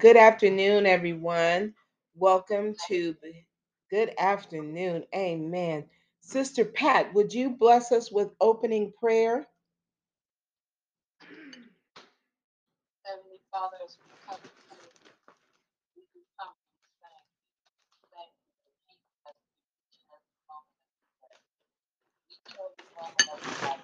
Good afternoon, everyone. Welcome to the good afternoon. Amen. Sister Pat, would you bless us with opening prayer? Heavenly Father, as we come to you, we do come to thank you. Thank you for keeping us each and every moment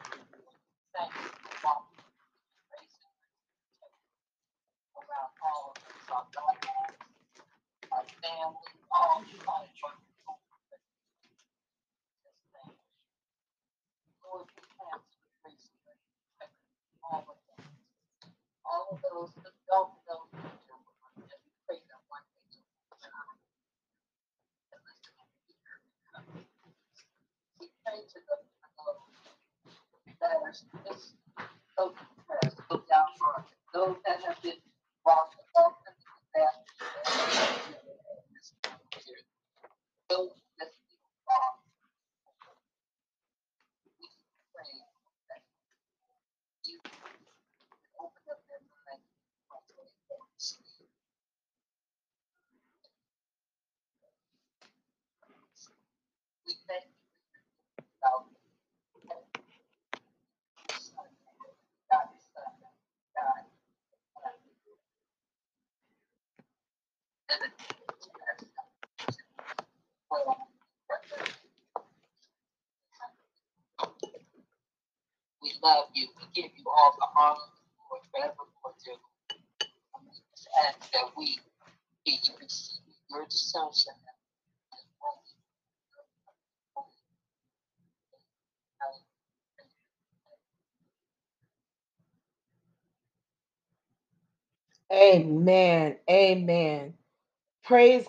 those that have been lost up in the disaster. Those that feel lost. We pray that you open up their minds We thank you for your Son, God, Son, God. We love you. We give you all the honor, Lord, forevermore, dear Lord. And we just ask that we be receiving your sonship. Amen. Amen. Praise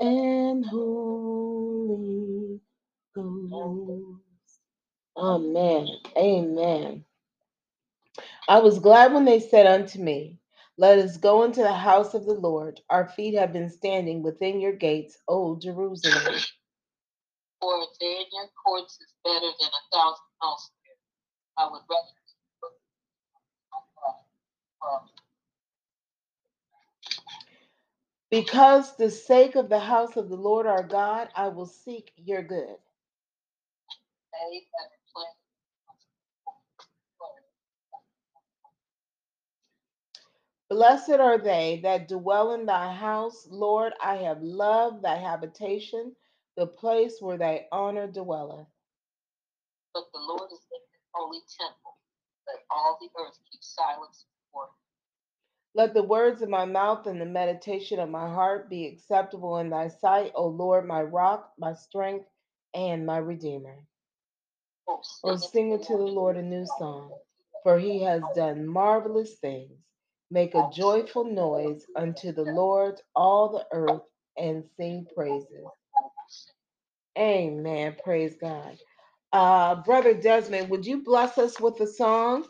and Holy Ghost. Amen. Amen. I was glad when they said unto me, Let us go into the house of the Lord. Our feet have been standing within your gates, O Jerusalem. For a day in your courts is better than a thousand elsewhere. I would rather um, Because the sake of the house of the Lord our God, I will seek your good. Blessed are they that dwell in thy house, Lord. I have loved thy habitation, the place where thy honor dwelleth. But the Lord is in his holy temple. Let all the earth keep silence before him. Let the words of my mouth and the meditation of my heart be acceptable in thy sight, O Lord, my rock, my strength, and my redeemer. Oh, O sing unto the Lord a new song, for he has done marvelous things. Make a joyful noise unto the Lord, all the earth, and sing praises. Amen. Praise God. Uh, Brother Desmond, would you bless us with a song?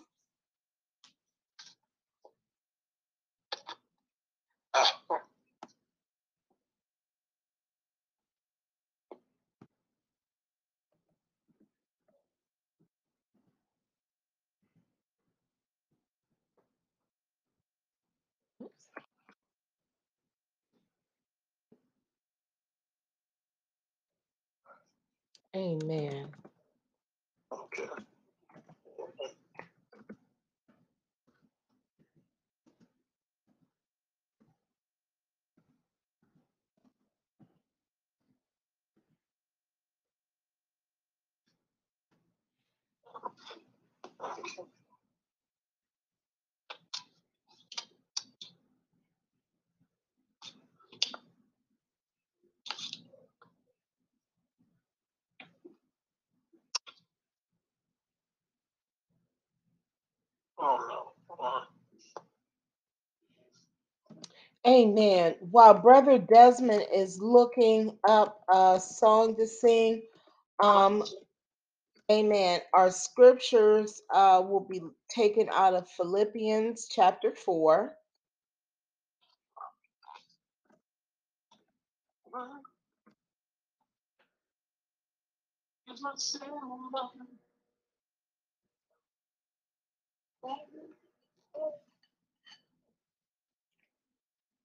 Amen. Amen. While Brother Desmond is looking up a song to sing, um, amen. Our scriptures uh, will be taken out of Philippians chapter 4.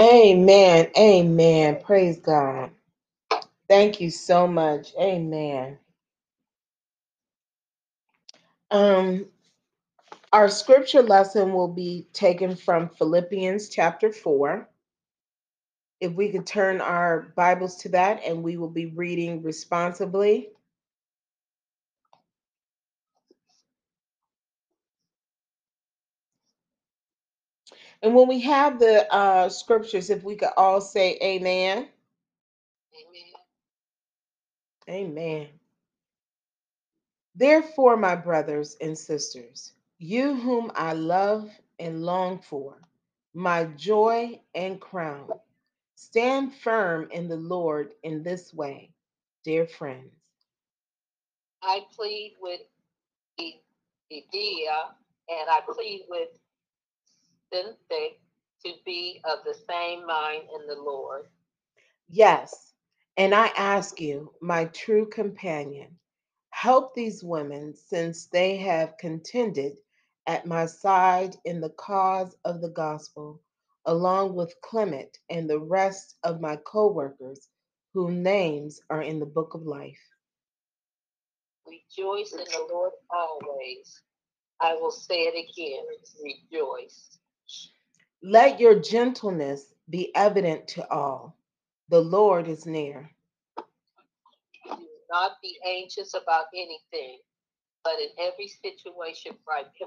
Amen. Amen. Praise God. Thank you so much. Amen. Um, our scripture lesson will be taken from Philippians chapter 4. If we could turn our Bibles to that, and we will be reading responsibly. And when we have the uh, scriptures, if we could all say amen. Amen. Amen. Therefore, my brothers and sisters, you whom I love and long for, my joy and crown, stand firm in the Lord in this way, dear friends. I plead with Euodia and I plead with Syntyche to be of the same mind in the Lord. Yes, and I ask you, my true companion, help these women since they have contended at my side in the cause of the gospel, along with Clement and the rest of my co workers whose names are in the book of life. Rejoice in the Lord always. I will say it again, rejoice. Let your gentleness be evident to all. The Lord is near. Do not be anxious about anything, but in every situation by p-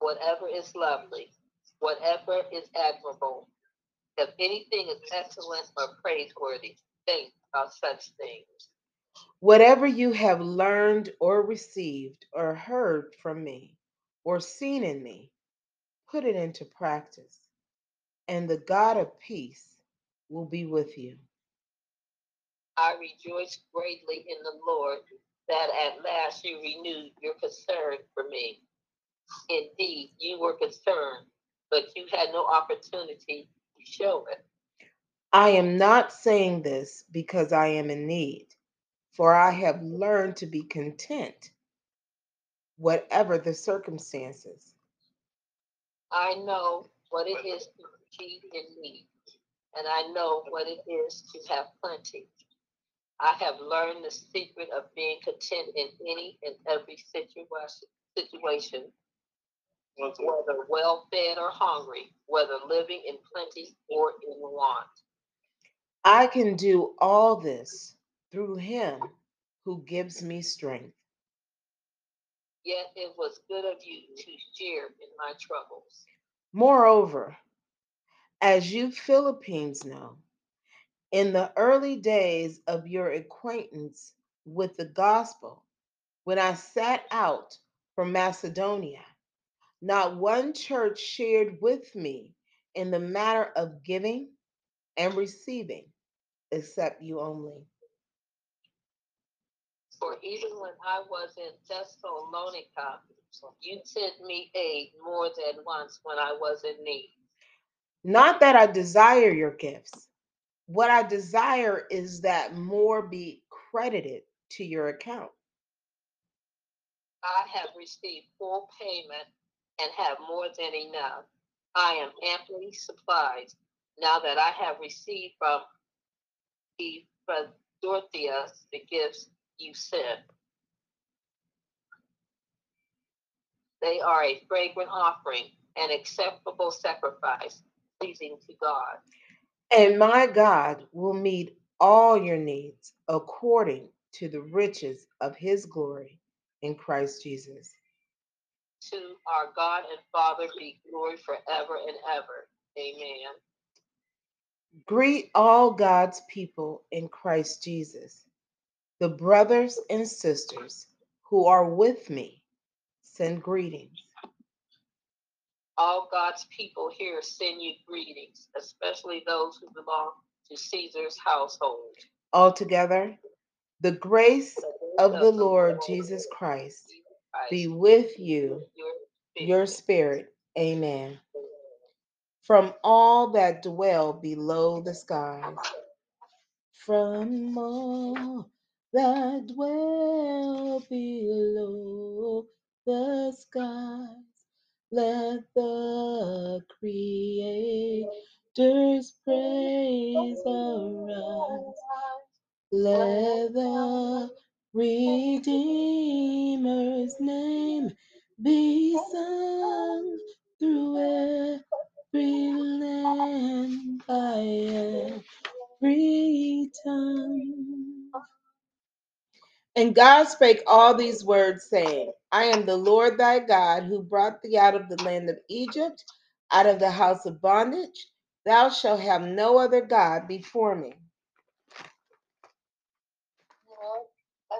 whatever is lovely, whatever is admirable, if anything is excellent or praiseworthy, think about such things. Whatever you have learned or received or heard from me or seen in me, put it into practice, and the God of peace will be with you. I rejoice greatly in the Lord that at last you renewed your concern for me. Indeed, you were concerned, but you had no opportunity to show it. I am not saying this because I am in need, for I have learned to be content, whatever the circumstances. I know what it is to be in need, and I know what it is to have plenty. I have learned the secret of being content in any and every situation. Situation, whether whether well fed or hungry, whether living in plenty or in want. I can do all this through him who gives me strength. Yet it was good of you to share in my troubles. Moreover, as you Philippians know, in the early days of your acquaintance with the gospel, when I set out from Macedonia, not one church shared with me in the matter of giving and receiving, except you only. For even when I was in Thessalonica, you sent me aid more than once when I was in need. Not that I desire your gifts. What I desire is that more be credited to your account. I have received full payment and have more than enough. I am amply supplied now that I have received from Epaphroditus the gifts you sent. They are a fragrant offering, an acceptable sacrifice, pleasing to God. And my God will meet all your needs according to the riches of his glory in Christ Jesus. To our God and Father be glory forever and ever. Amen. Greet all God's people in Christ Jesus. The brothers and sisters who are with me send greetings. All God's people here send you greetings, especially those who belong to Caesar's household. Altogether, the grace The grace of the Lord Jesus Christ be with you, your spirit. Amen. From all that dwell below the skies, from all that dwell below the skies, let the Creator's praise arise. Let the Redeemer's name be sung through every land by every tongue. And God spake all these words, saying, I am the Lord thy God, who brought thee out of the land of Egypt, out of the house of bondage. Thou shalt have no other God before me. Lord, have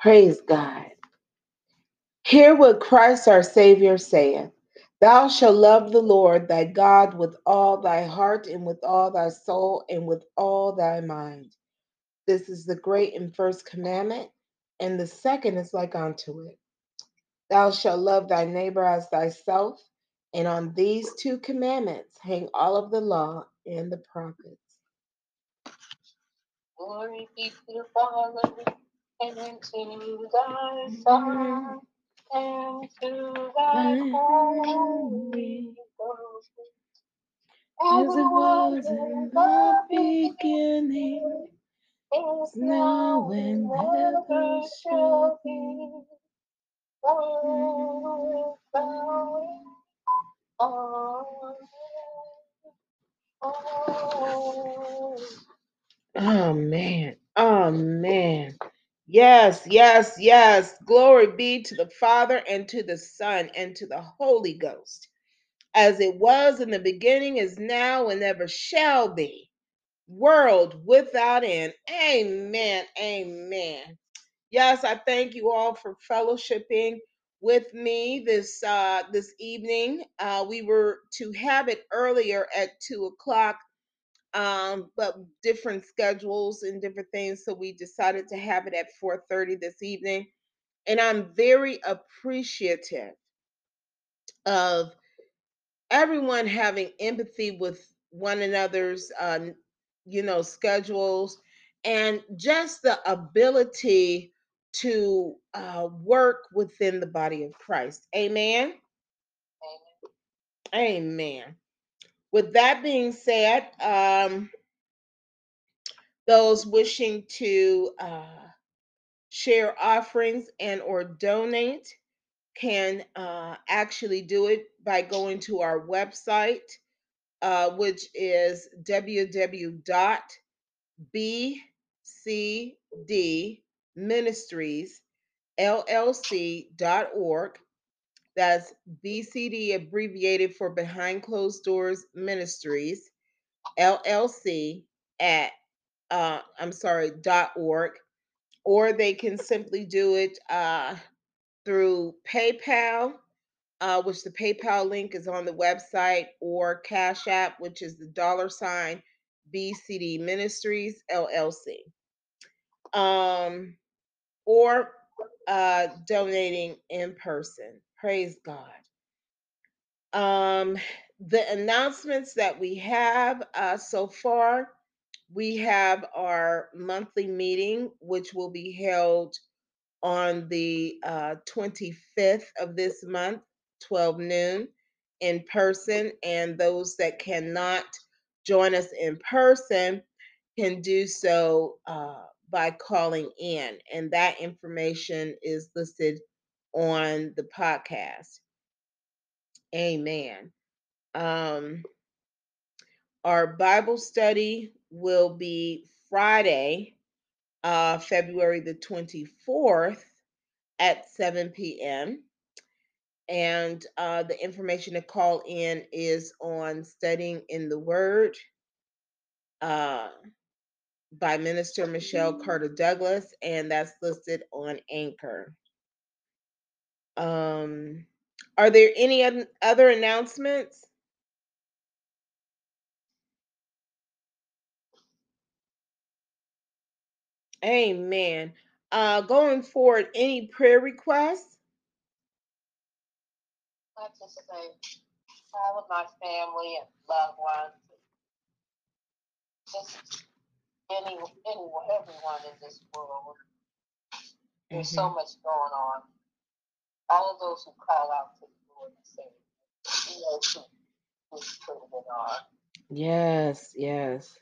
Praise God. Hear what Christ our Savior saith Thou shalt love the Lord thy God with all thy heart, and with all thy soul, and with all thy mind. This is the great and first commandment, and the second is like unto it. Thou shalt love thy neighbor as thyself, and on these two commandments hang all of the law and the prophets. Glory be to the Father, and to thy Son, and to thy Holy Ghost. As it was in the beginning, is now, and ever shall be. without end. Oh man. Oh man. Yes, yes, yes. Glory be to the Father and to the Son and to the Holy Ghost, as it was in the beginning, is now, and ever shall be. World without end. Amen. Amen. Yes, I thank you all for fellowshipping with me this uh, this evening. Uh, we were to have it earlier at two o'clock, um, but different schedules and different things, so we decided to have it at four thirty this evening. And I'm very appreciative of everyone having empathy with one another's uh, you know schedules and just the ability to uh, work within the body of christ amen Amen. amen with that being said um, those wishing to uh, share offerings and or donate can uh, actually do it by going to our website uh, which is www.bcdministriesllc.org. That's BCD abbreviated for Behind Closed Doors Ministries, LLC at, uh, I'm sorry, dot org. Or they can simply do it uh, through PayPal uh, which the PayPal link is on the website, or Cash App, which is the dollar sign BCD Ministries LLC, um, or uh, donating in person. Praise God. Um, the announcements that we have uh, so far we have our monthly meeting, which will be held on the uh, 25th of this month, 12 noon, in person. And those that cannot join us in person can do so uh, by calling in. And that information is listed on the podcast. Amen. Um, our Bible study will be Friday, uh, February the 24th at 7 p.m. And uh, the information to call in is on Studying in the Word uh, by Minister Michelle Carter Douglass, and that's listed on Anchor. Um, are there any other announcements? Amen. Uh, going forward, any prayer requests? I just say, all of my family and loved ones, just any, anyone, everyone in this world. There's so Mhm. much going on. All of those who call out to the Lord and say, you know, who, who's putting it on. Yes, yes.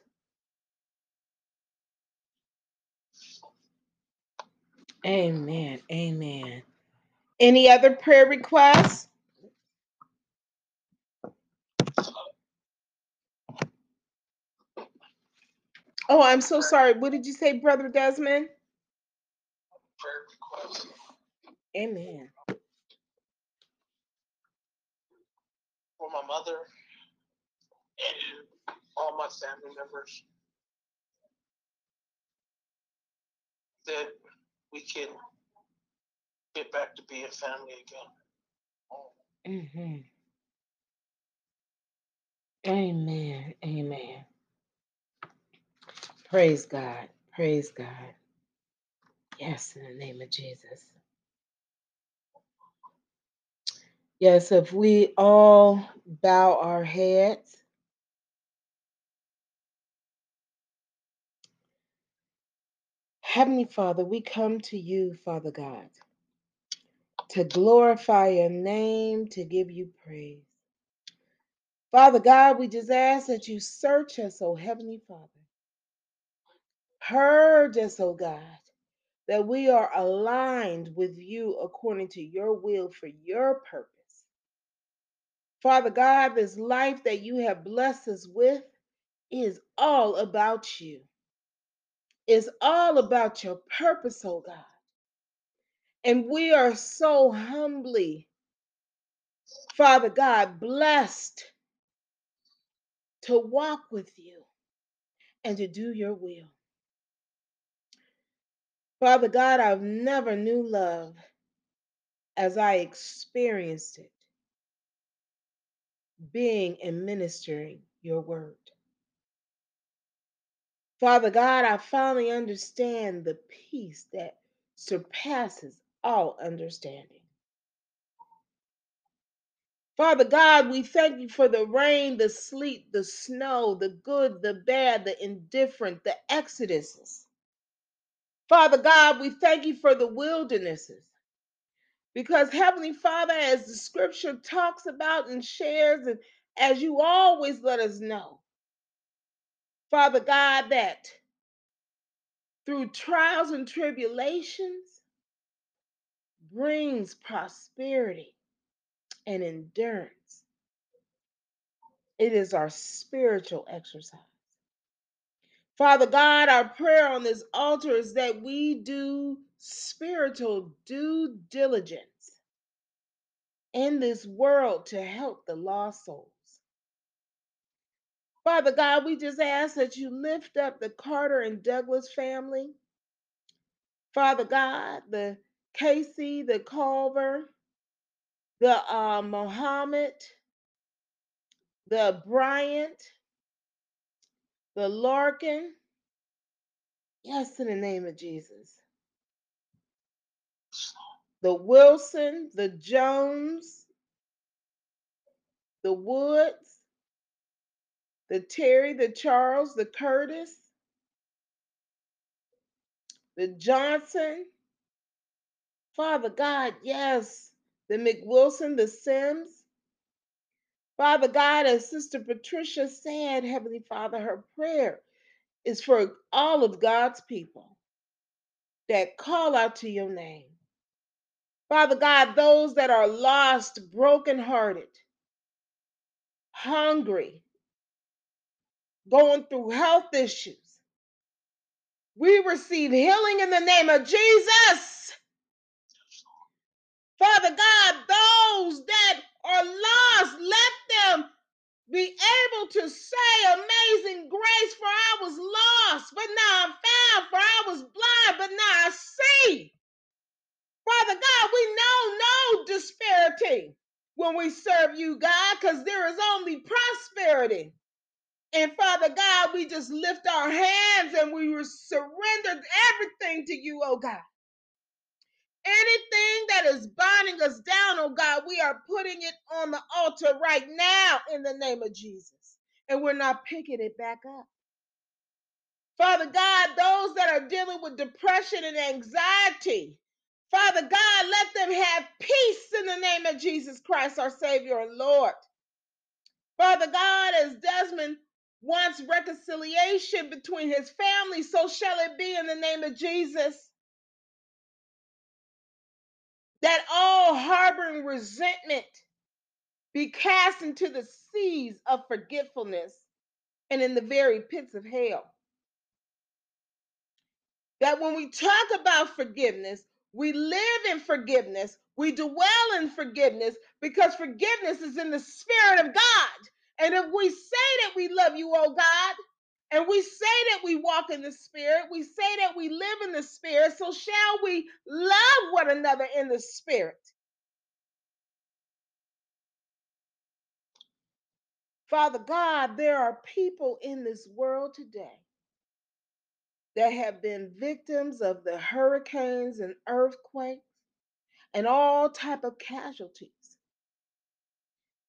Amen. Amen. Any other prayer requests? Oh, I'm so sorry. What did you say, Brother Desmond? Prayer request. Amen. for my mother and all my family members that we can get back to being family again. hmm Amen. Amen. Praise God. Praise God. Yes, in the name of Jesus. Yes, if we all bow our heads. Heavenly Father, we come to you, Father God, to glorify your name, to give you praise. Father God, we just ask that you search us, oh Heavenly Father. Purge us, oh God, that we are aligned with you according to your will for your purpose. Father God, this life that you have blessed us with is all about you. It's all about your purpose, oh God. And we are so humbly, Father God, blessed to walk with you and to do your will. Father God, I've never knew love as I experienced it being and ministering your word. Father God, I finally understand the peace that surpasses all understanding. Father God, we thank you for the rain, the sleet, the snow, the good, the bad, the indifferent, the exoduses. Father God, we thank you for the wildernesses. Because, Heavenly Father, as the scripture talks about and shares, and as you always let us know, Father God, that through trials and tribulations brings prosperity and endurance. It is our spiritual exercise. Father God, our prayer on this altar is that we do spiritual due diligence in this world to help the lost souls. Father God, we just ask that you lift up the Carter and Douglass family. Father God, the Casey, the Culver, the uh, Mohammed, the Bryant, the Larkin. Yes, in the name of Jesus. The Wilson, the Jones, the Woods, the Terry, the Charles, the Curtis, the Johnson. Father God, yes, the McWilson, the Sims. Father God, as Sister Patricia said, Heavenly Father, her prayer is for all of God's people that call out to your name. Father God, those that are lost, brokenhearted, hungry, going through health issues. We receive healing in the name of Jesus. Father God, those that are lost, let them be able to say, Amazing grace, for I was lost, but now I'm found, for I was blind, but now I see. Father God, we know no disparity when we serve you, God, because there is only prosperity. And Father God, we just lift our hands and we surrender everything to you, oh God. Anything that is binding us down, oh God, we are putting it on the altar right now in the name of Jesus. And we're not picking it back up. Father God, those that are dealing with depression and anxiety, Father God, let them have peace in the name of Jesus Christ, our Savior and Lord. Father God, as Desmond wants reconciliation between his family, so shall it be in the name of Jesus. That all harboring resentment be cast into the seas of forgetfulness and in the very pits of hell. That when we talk about forgiveness, we live in forgiveness, we dwell in forgiveness because forgiveness is in the Spirit of God. And if we say that we love you, oh God, and we say that we walk in the Spirit, we say that we live in the Spirit, so shall we love one another in the Spirit. Father God, there are people in this world today that have been victims of the hurricanes and earthquakes and all type of casualties.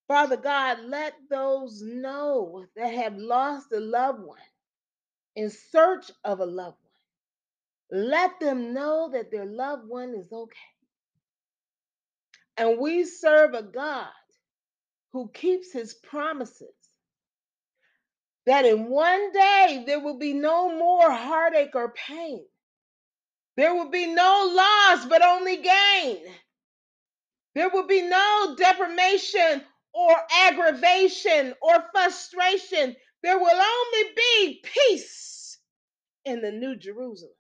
Father God, let those know that have lost a loved one in search of a loved one. Let them know that their loved one is okay. And we serve a God who keeps his promises. That in one day there will be no more heartache or pain. There will be no loss, but only gain. There will be no deprivation or aggravation or frustration. There will only be peace in the New Jerusalem.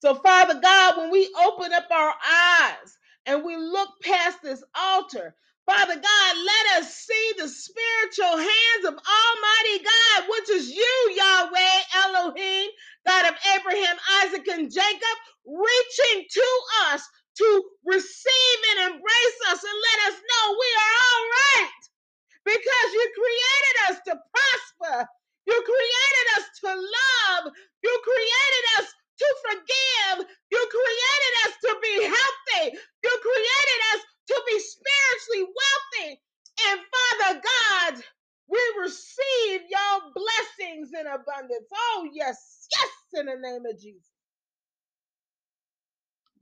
So, Father God, when we open up our eyes and we look past this altar, Father God, let us see the spiritual hands of Almighty God, which is you, Yahweh Elohim, God of Abraham, Isaac, and Jacob, reaching to us to receive and embrace us and let us know we are all right because you created us to prosper. You created us to love. You created us to forgive. You created us to be healthy. You created us to be spiritually wealthy. And Father God, we receive your blessings in abundance. Oh, yes, yes, in the name of Jesus.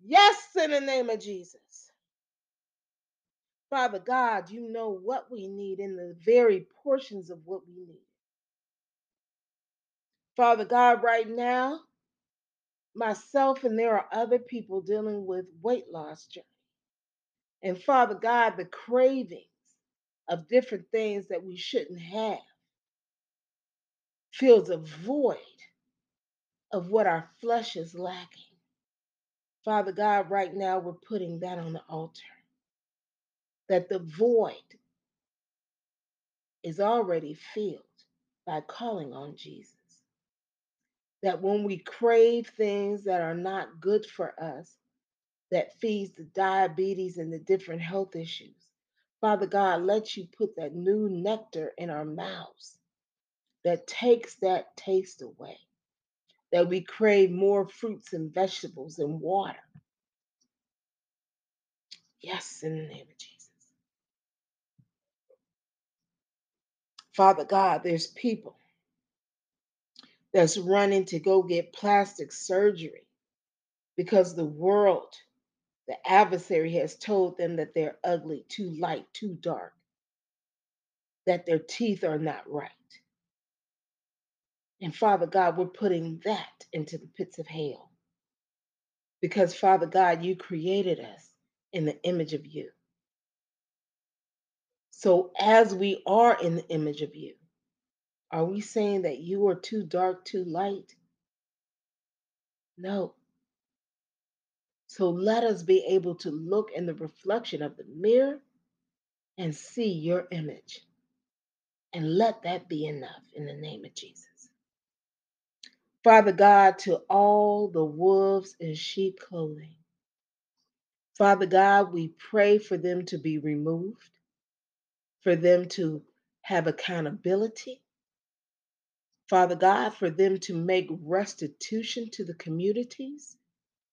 Yes, in the name of Jesus. Father God, you know what we need in the very portions of what we need. Father God, right now, myself and there are other people dealing with weight loss journey. And Father God, the cravings of different things that we shouldn't have fills a void of what our flesh is lacking. Father God, right now we're putting that on the altar. That the void is already filled by calling on Jesus. That when we crave things that are not good for us, that feeds the diabetes and the different health issues, Father God, let you put that new nectar in our mouths that takes that taste away. That we crave more fruits and vegetables and water. Yes, in the name of Jesus. Father God, there's people that's running to go get plastic surgery because the world, the adversary has told them that they're ugly, too light, too dark, that their teeth are not right. And Father God, we're putting that into the pits of hell. Because Father God, you created us in the image of you. So as we are in the image of you, are we saying that you are too dark, too light? No. So let us be able to look in the reflection of the mirror and see your image. And let that be enough in the name of Jesus. Father God, to all the wolves in sheep clothing, Father God, we pray for them to be removed, for them to have accountability. Father God, for them to make restitution to the communities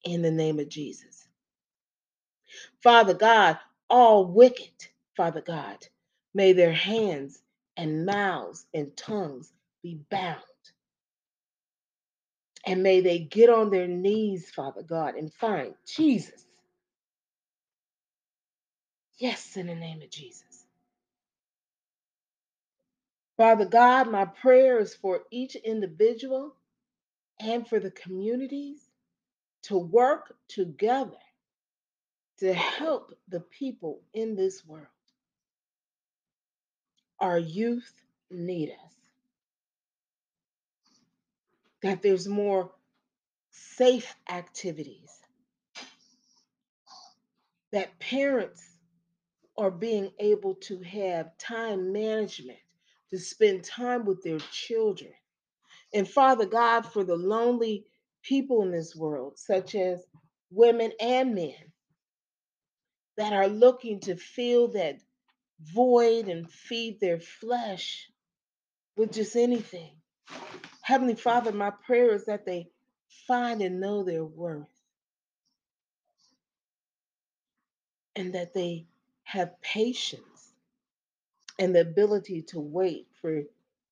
in the name of Jesus. Father God, all wicked, Father God, may their hands and mouths and tongues be bound. And may they get on their knees, Father God, and find Jesus. Yes, in the name of Jesus. Father God, my prayer is for each individual and for the communities to work together to help the people in this world. Our youth need us. That there's more safe activities. That parents are being able to have time management to spend time with their children. And Father God, for the lonely people in this world, such as women and men, that are looking to fill that void and feed their flesh with just anything. Heavenly Father, my prayer is that they find and know their worth and that they have patience and the ability to wait for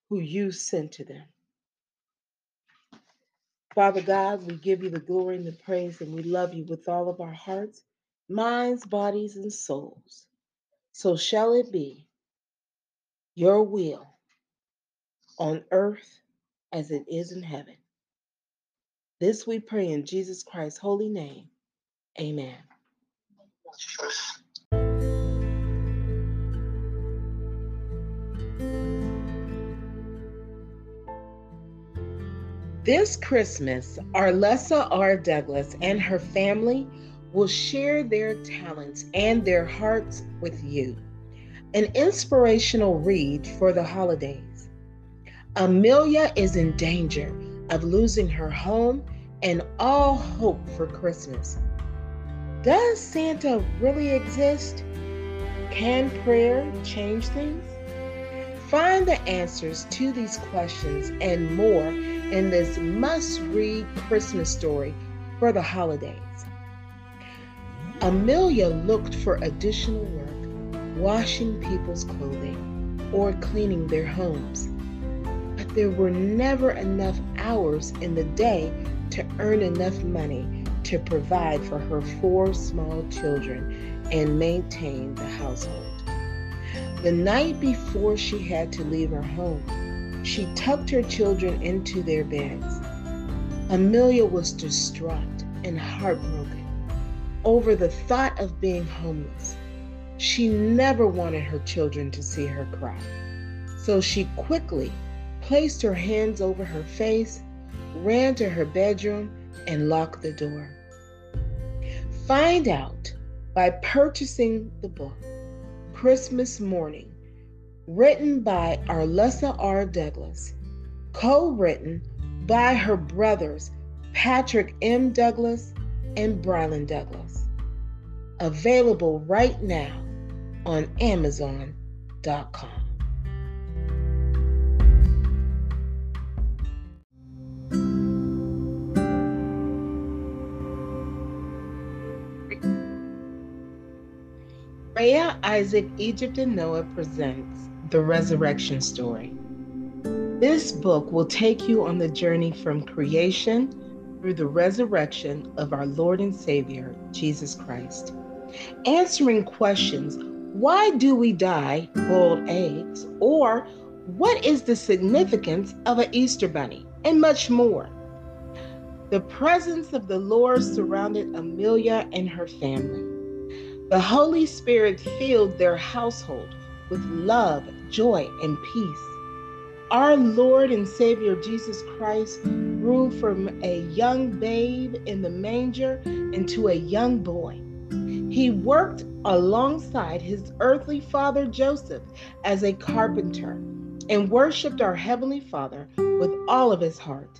who you sent to them. Father God, we give you the glory and the praise, and we love you with all of our hearts, minds, bodies, and souls. So shall it be your will on earth as it is in heaven. This we pray in Jesus Christ's holy name. Amen. This Christmas, Arlessa R. Douglass and her family will share their talents and their hearts with you. An inspirational read for the holidays. Amelia is in danger of losing her home and all hope for Christmas. Does Santa really exist? Can prayer change things? Find the answers to these questions and more in this must read Christmas story for the holidays. Amelia looked for additional work, washing people's clothing or cleaning their homes. There were never enough hours in the day to earn enough money to provide for her four small children and maintain the household. The night before she had to leave her home, she tucked her children into their beds. Amelia was distraught and heartbroken over the thought of being homeless. She never wanted her children to see her cry. So she quickly placed her hands over her face, ran to her bedroom, and locked the door. Find out by purchasing the book Christmas Morning, written by Arlessa R. Douglass, co written by her brothers Patrick M. Douglass and Brialan Douglass. Available right now on Amazon.com. Isaac, Egypt, and Noah presents The Resurrection Story. This book will take you on the journey from creation through the resurrection of our Lord and Savior, Jesus Christ. Answering questions why do we die boiled eggs? Or what is the significance of an Easter bunny? And much more. The presence of the Lord surrounded Amelia and her family. The Holy Spirit filled their household with love, joy, and peace. Our Lord and Savior Jesus Christ grew from a young babe in the manger into a young boy. He worked alongside his earthly father Joseph as a carpenter and worshiped our Heavenly Father with all of his heart.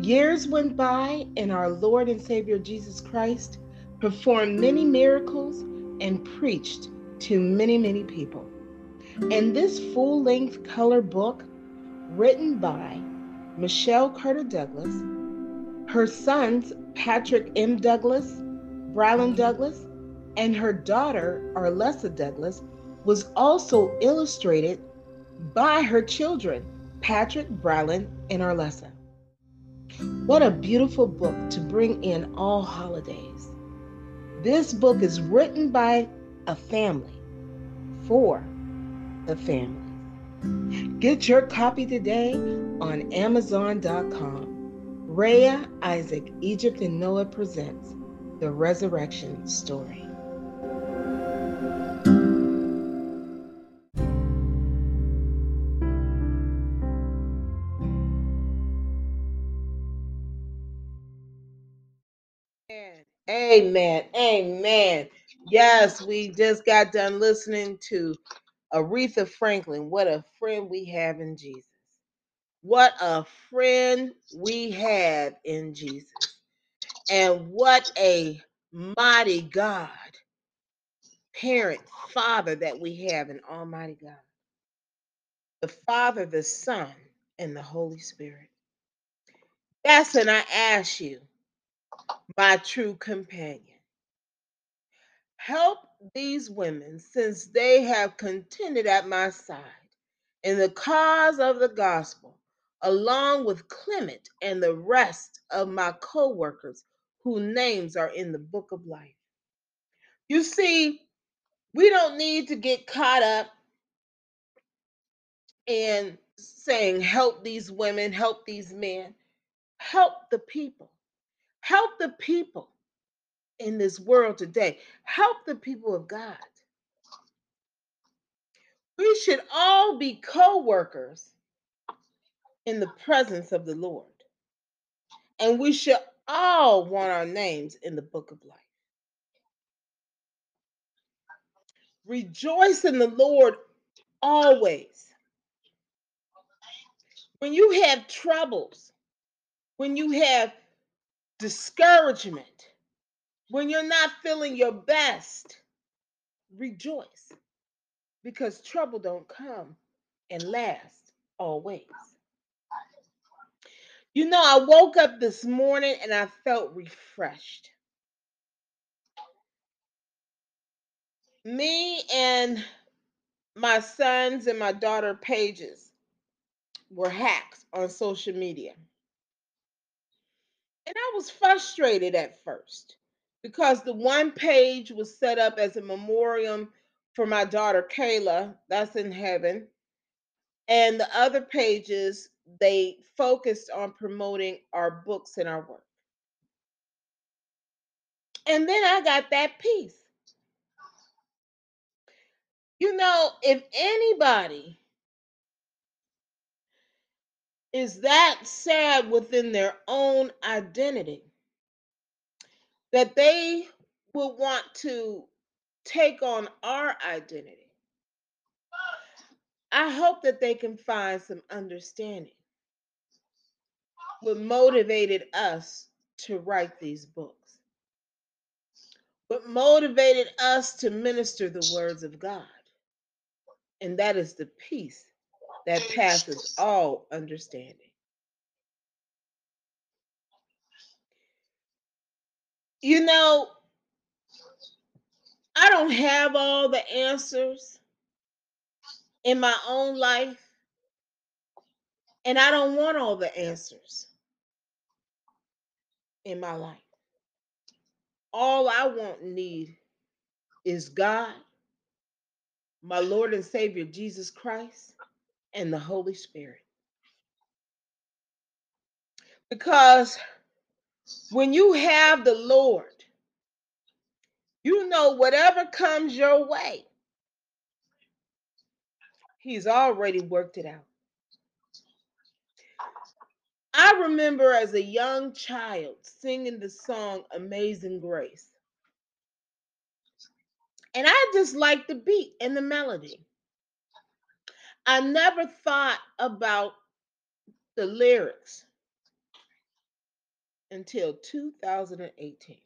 Years went by, and our Lord and Savior Jesus Christ performed many miracles, and preached to many, many people. And this full length color book, written by Michelle Carter Douglass, her sons Patrick M. Douglass, Brialan Douglass, and her daughter Arlessa Douglass, was also illustrated by her children, Patrick, Brialan, and Arlessa. What a beautiful book to bring in all holidays. This book is written by a family for the family. Get your copy today on Amazon.com. Rhea, Isaac, Egypt, and Noah presents The Resurrection Story. Amen. Amen. Yes, we just got done listening to Aretha Franklin. What a friend we have in Jesus. What a friend we have in Jesus. And what a mighty God, parent, father that we have in Almighty God. The Father, the Son, and the Holy Spirit. Yes, and I ask you, my true companion. Help these women since they have contended at my side in the cause of the gospel, along with Clement and the rest of my co workers whose names are in the book of life. You see, we don't need to get caught up in saying, help these women, help these men, help the people, help the people in this world today. Help the people of God. We should all be co workers in the presence of the Lord. And we should all want our names in the book of life. Rejoice in the Lord always. When you have troubles, when you have discouragement, When you're not feeling your best, rejoice because trouble don't come and last always. You know, I woke up this morning and I felt refreshed. Me and my sons and my daughter pages were hacked on social media. And I was frustrated at first because the one page was set up as a memoriam for my daughter Kayla, that's in heaven. And the other pages, they focused on promoting our books and our work. And then I got that piece. You know, if anybody is that sad within their own identity that they will want to take on our identity, I hope that they can find some understanding. What motivated us to write these books? What motivated us to minister the words of God? And that is the peace that passes all understanding. You know, I don't have all the answers in my own life, and I don't want all the answers in my life. All I want and need is God, my Lord and Savior Jesus Christ, and the Holy Spirit. Because when you have the Lord, you know whatever comes your way, He's already worked it out. I remember as a young child singing the song Amazing Grace. And I just liked the beat and the melody. I never thought about the lyrics until 2018.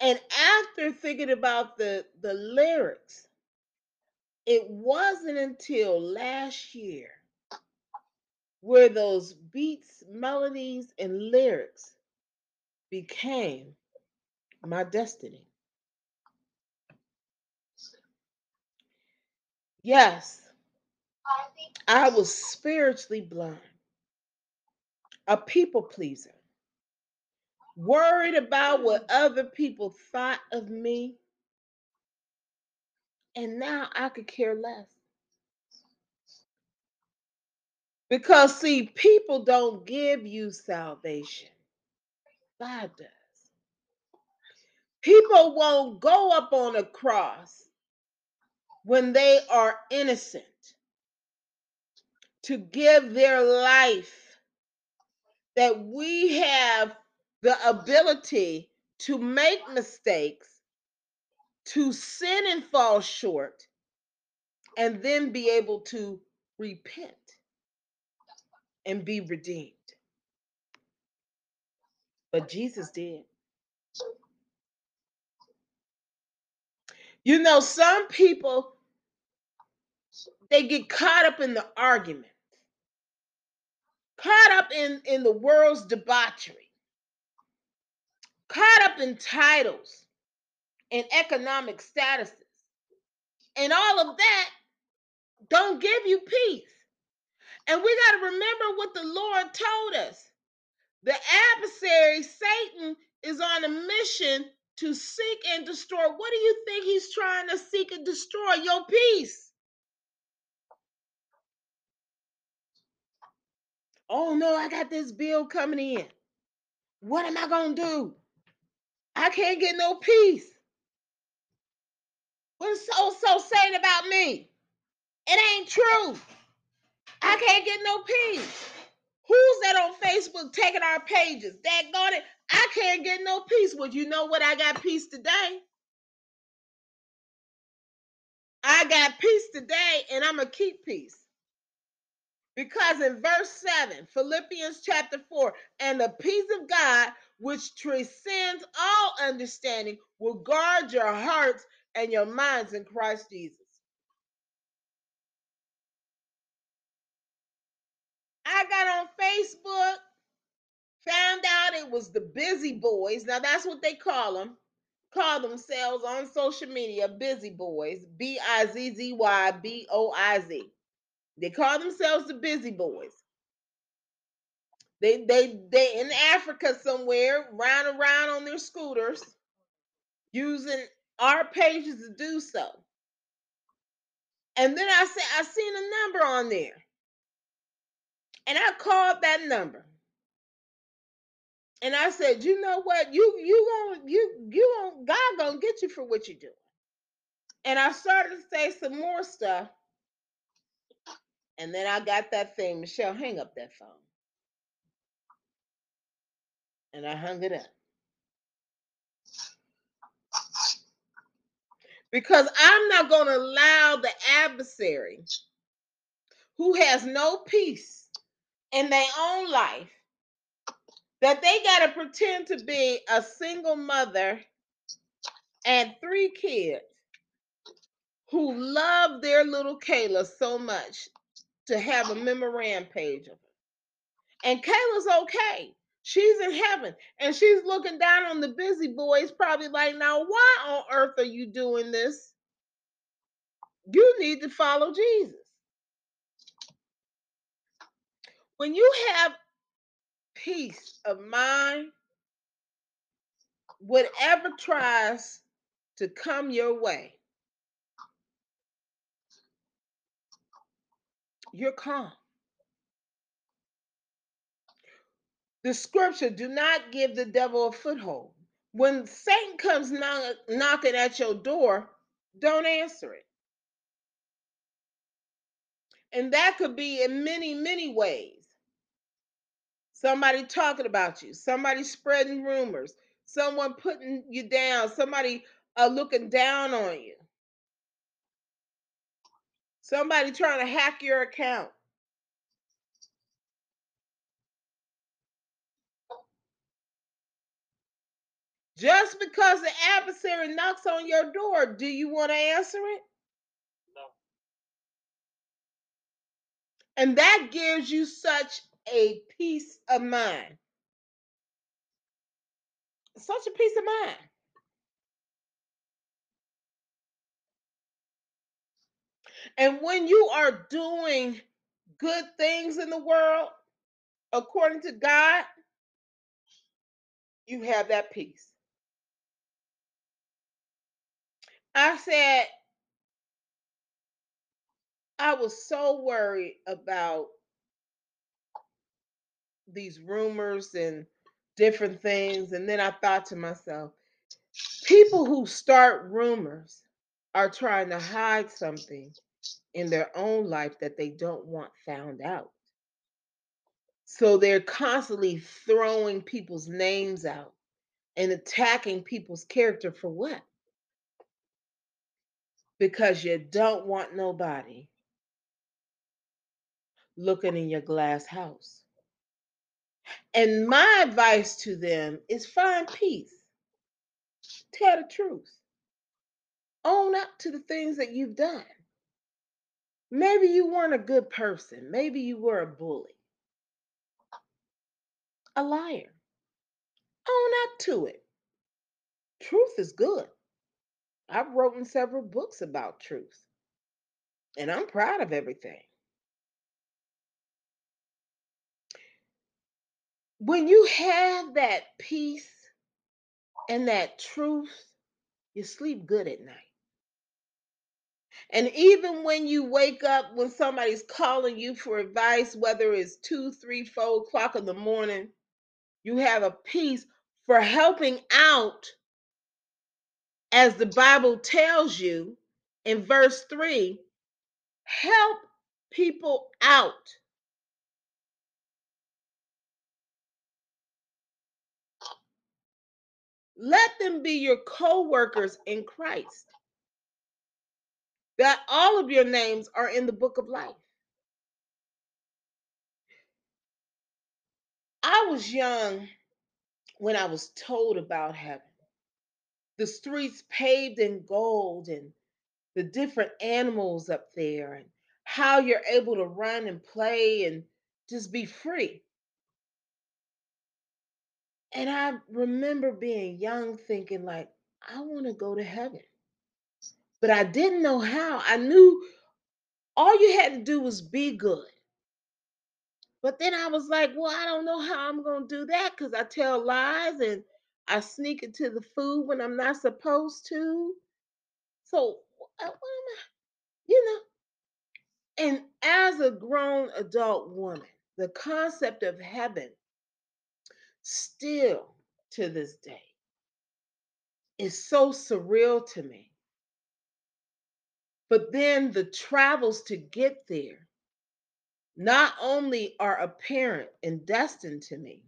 And after thinking about the, the lyrics, it wasn't until last year where those beats, melodies, and lyrics became my destiny. Yes, I was spiritually blind, a people pleaser, worried about what mm. other people thought of me. And now I could care less. Because, see, people don't give you salvation, God does. People won't go up on a cross when they are innocent to give their life that we have the ability to make mistakes, to sin and fall short, and then be able to repent and be redeemed. But Jesus did. You know, some people they get caught up in the argument, caught up in, in the world's debauchery, caught up in titles and economic statuses. And all of that don't give you peace. And we got to remember what the Lord told us. The adversary, Satan, is on a mission to seek and destroy. What do you think he's trying to seek and destroy? Your peace. Oh no, I got this bill coming in. What am I going to do? I can't get no peace. What's so so saying about me? It ain't true. I can't get no peace. Who's that on Facebook taking our pages? Daggone it. I can't get no peace. Well, you know what? I got peace today. I got peace today, and I'm gonna keep peace. Because in verse 7, Philippians chapter 4, and the peace of God, which transcends all understanding, will guard your hearts and your minds in Christ Jesus. I got on Facebook, found out it was the busy boys. Now that's what they call them. Call themselves on social media busy boys. B I Z Z Y B O I Z. They call themselves the busy boys. They they they in Africa somewhere, round around on their scooters, using our pages to do so. And then I said I seen a number on there. And I called that number. And I said, you know what? You you gonna you you gonna God gonna get you for what you do. And I started to say some more stuff. And then I got that thing, Michelle, hang up that phone. And I hung it up. Because I'm not going to allow the adversary who has no peace in their own life that they got to pretend to be a single mother and three kids who love their little Kayla so much to have a memorandum page of it. And Kayla's okay. She's in heaven and she's looking down on the busy boys, probably like, now, why on earth are you doing this? You need to follow Jesus. When you have peace of mind, whatever tries to come your way, you're calm. The scripture do not give the devil a foothold. When Satan comes knock, knocking at your door, don't answer it. And that could be in many, many ways. Somebody talking about you, somebody spreading rumors, someone putting you down, somebody uh, looking down on you, somebody trying to hack your account. Just because the adversary knocks on your door, do you want to answer it? No. And that gives you such a peace of mind. Such a peace of mind. And when you are doing good things in the world, according to God, you have that peace. I said, I was so worried about these rumors and different things. And then I thought to myself, people who start rumors are trying to hide something in their own life that they don't want found out. So they're constantly throwing people's names out and attacking people's character for what? Because you don't want nobody looking in your glass house. And my advice to them is find peace. Tell the truth. Own up to the things that you've done. Maybe you weren't a good person. Maybe you were a bully, a liar. Own up to it. Truth is good. I've written several books about truth, and I'm proud of everything. When you have that peace and that truth, you sleep good at night. And even when you wake up, when somebody's calling you for advice, whether it's two, three, four o'clock in the morning, you have a peace for helping out, as the Bible tells you in verse 3 help people out. Let them be your co workers in Christ. That all of your names are in the book of life. I was young when I was told about heaven. The streets paved in gold and the different animals up there and how you're able to run and play and just be free. And I remember being young thinking like I want to go to heaven. But I didn't know how. I knew all you had to do was be good. But then I was like, well, I don't know how I'm going to do that because I tell lies and I sneak into the food when I'm not supposed to. So, uh, am I, you know? And as a grown adult woman, the concept of heaven still to this day is so surreal to me. But then the travels to get there not only are apparent and destined to me,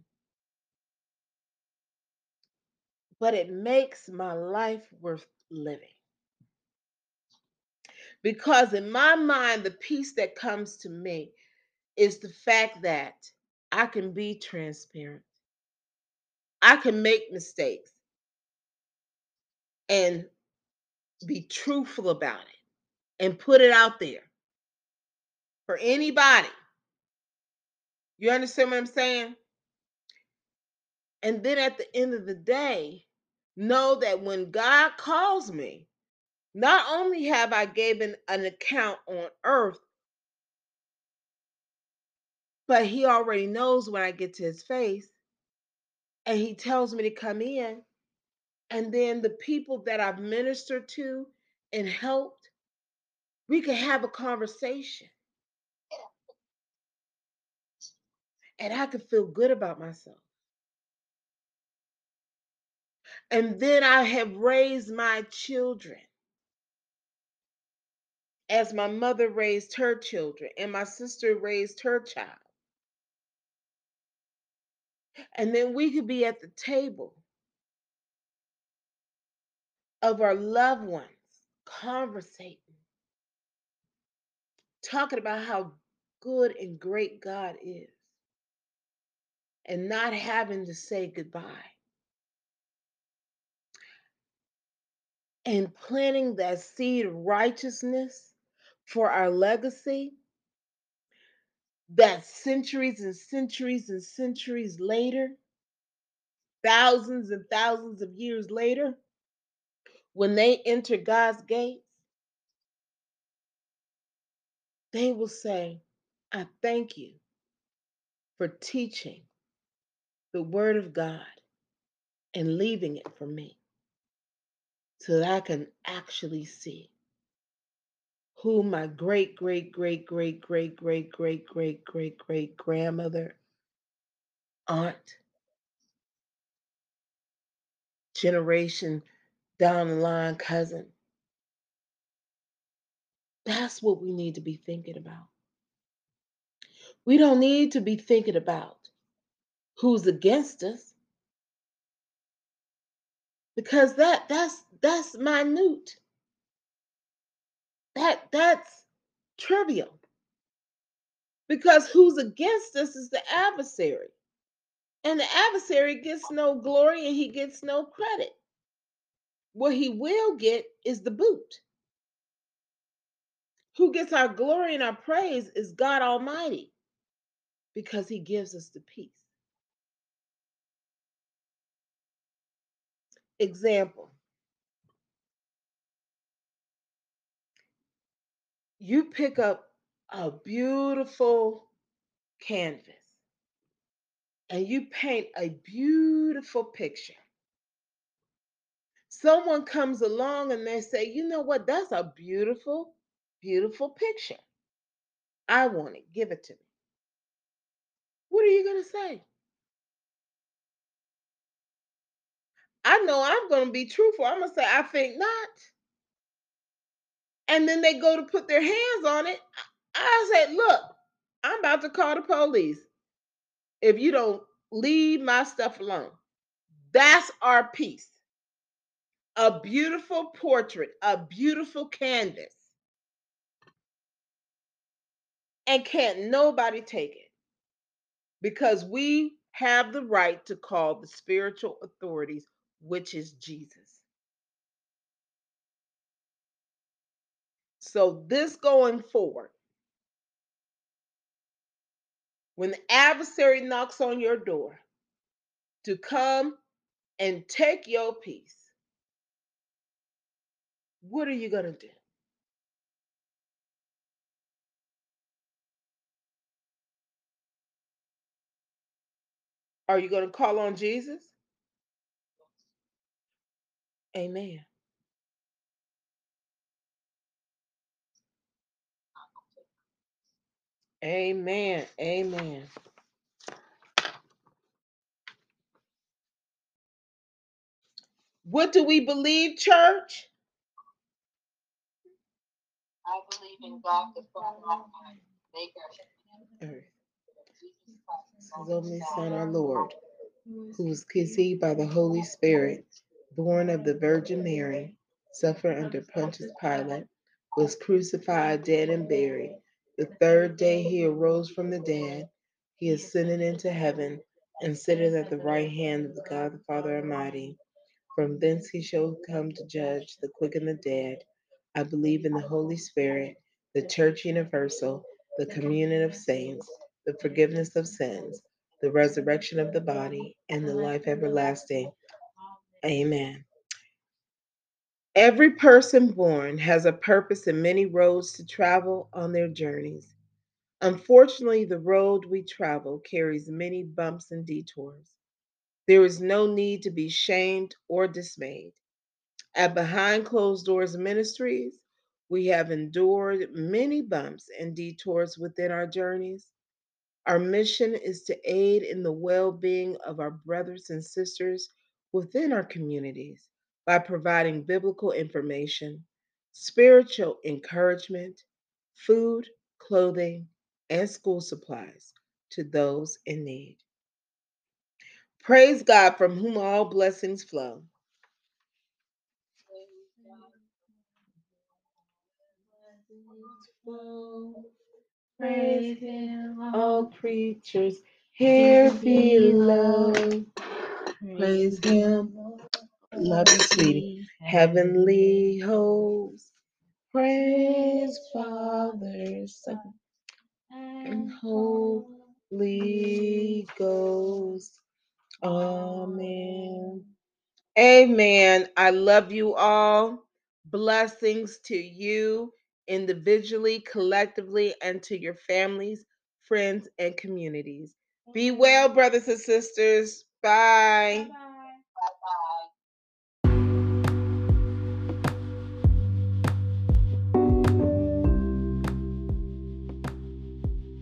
but it makes my life worth living. Because in my mind, the peace that comes to me is the fact that I can be transparent, I can make mistakes and be truthful about it and put it out there for anybody. You understand what I'm saying? And then at the end of the day, know that when God calls me, not only have I given an account on earth, but he already knows when I get to his face and he tells me to come in. And then the people that I've ministered to and helped, we can have a conversation. And I can feel good about myself. And then I have raised my children as my mother raised her children and my sister raised her child. And then we could be at the table of our loved ones, conversating, talking about how good and great God is, and not having to say goodbye. And planting that seed of righteousness for our legacy that centuries and centuries and centuries later, thousands and thousands of years later, when they enter God's gates, they will say, I thank you for teaching the Word of God and leaving it for me so that I can actually see who my great, great, great, great, great, great, great, great, great, great grandmother, aunt, generation down the line cousin. That's what we need to be thinking about. We don't need to be thinking about who's against us because that that's that's minute. That that's trivial. Because who's against us is the adversary. And the adversary gets no glory and he gets no credit. What he will get is the boot. Who gets our glory and our praise is God Almighty because he gives us the peace. Example you pick up a beautiful canvas and you paint a beautiful picture. Someone comes along and they say, you know what, that's a beautiful, beautiful picture. I want it, give it to me. What are you going to say? I know I'm going to be truthful. I'm going to say, I think not. And then they go to put their hands on it. I said, look, I'm about to call the police if you don't leave my stuff alone. That's our piece. A beautiful portrait, a beautiful canvas. And can't nobody take it because we have the right to call the spiritual authorities, which is Jesus. So, this going forward, when the adversary knocks on your door to come and take your peace, what are you going to do? Are you going to call on Jesus? Amen. Amen. Amen. What do we believe, church? I believe in God the Father Almighty, maker of Earth. Jesus Christ, His only Son, our Lord, who was conceived by the Holy Spirit, born of the Virgin Mary, suffered under Pontius Pilate, was crucified, dead, and buried. The third day he arose from the dead. He ascended into heaven and sitteth at the right hand of God the Father Almighty. From thence he shall come to judge the quick and the dead. I believe in the Holy Spirit, the Church Universal, the communion of saints, the forgiveness of sins, the resurrection of the body, and the life everlasting. Amen. Every person born has a purpose and many roads to travel on their journeys. Unfortunately, the road we travel carries many bumps and detours. There is no need to be shamed or dismayed. At Behind Closed Doors Ministries, we have endured many bumps and detours within our journeys. Our mission is to aid in the well being of our brothers and sisters within our communities by providing biblical information, spiritual encouragement, food, clothing, and school supplies to those in need. Praise God from whom all blessings flow. Praise Him, all creatures here below. Praise Him, love you, sweetie. Heavenly hosts, praise Father, Son, and Holy Ghost. Amen. Amen. I love you all. Blessings to you individually, collectively, and to your families, friends, and communities. Be well, brothers and sisters. Bye. Bye-bye.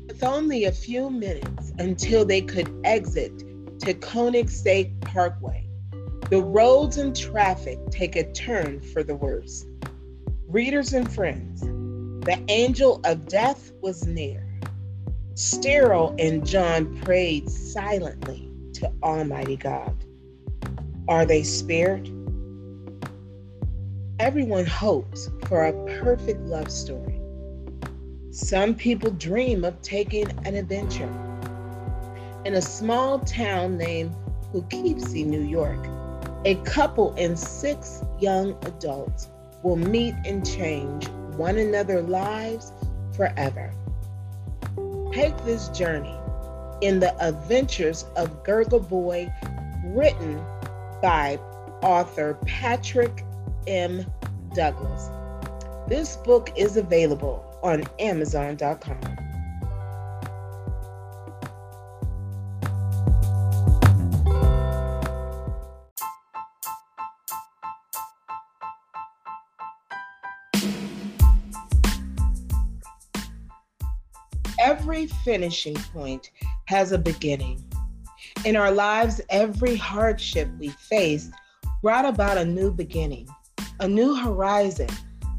With only a few minutes until they could exit to Koenigsegg Parkway, the roads and traffic take a turn for the worse. Readers and friends, the angel of death was near. Sterile and John prayed silently to Almighty God. Are they spared? Everyone hopes for a perfect love story. Some people dream of taking an adventure. In a small town named Poughkeepsie, New York, a couple and six young adults will meet and change one another lives forever. Take this journey in the adventures of Gurgle Boy, written by author Patrick M. Douglass. This book is available on Amazon.com. Every finishing point has a beginning. In our lives, every hardship we faced brought about a new beginning, a new horizon,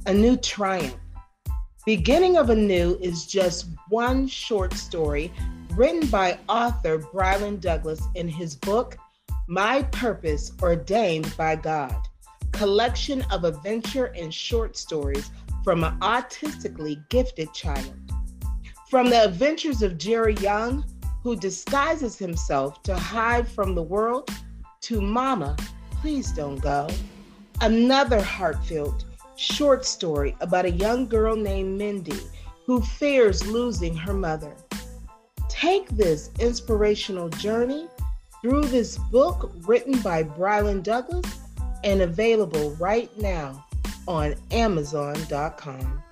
a new triumph. Beginning of Anew is just one short story written by author Brialan Douglass in his book, My Purpose Ordained by God, collection of adventure and short stories from an autistically gifted child. From the adventures of Jerry Young, who disguises himself to hide from the world, to Mama, Please Don't Go. Another heartfelt short story about a young girl named Mindy who fears losing her mother. Take this inspirational journey through this book written by Brialan Douglass and available right now on Amazon.com.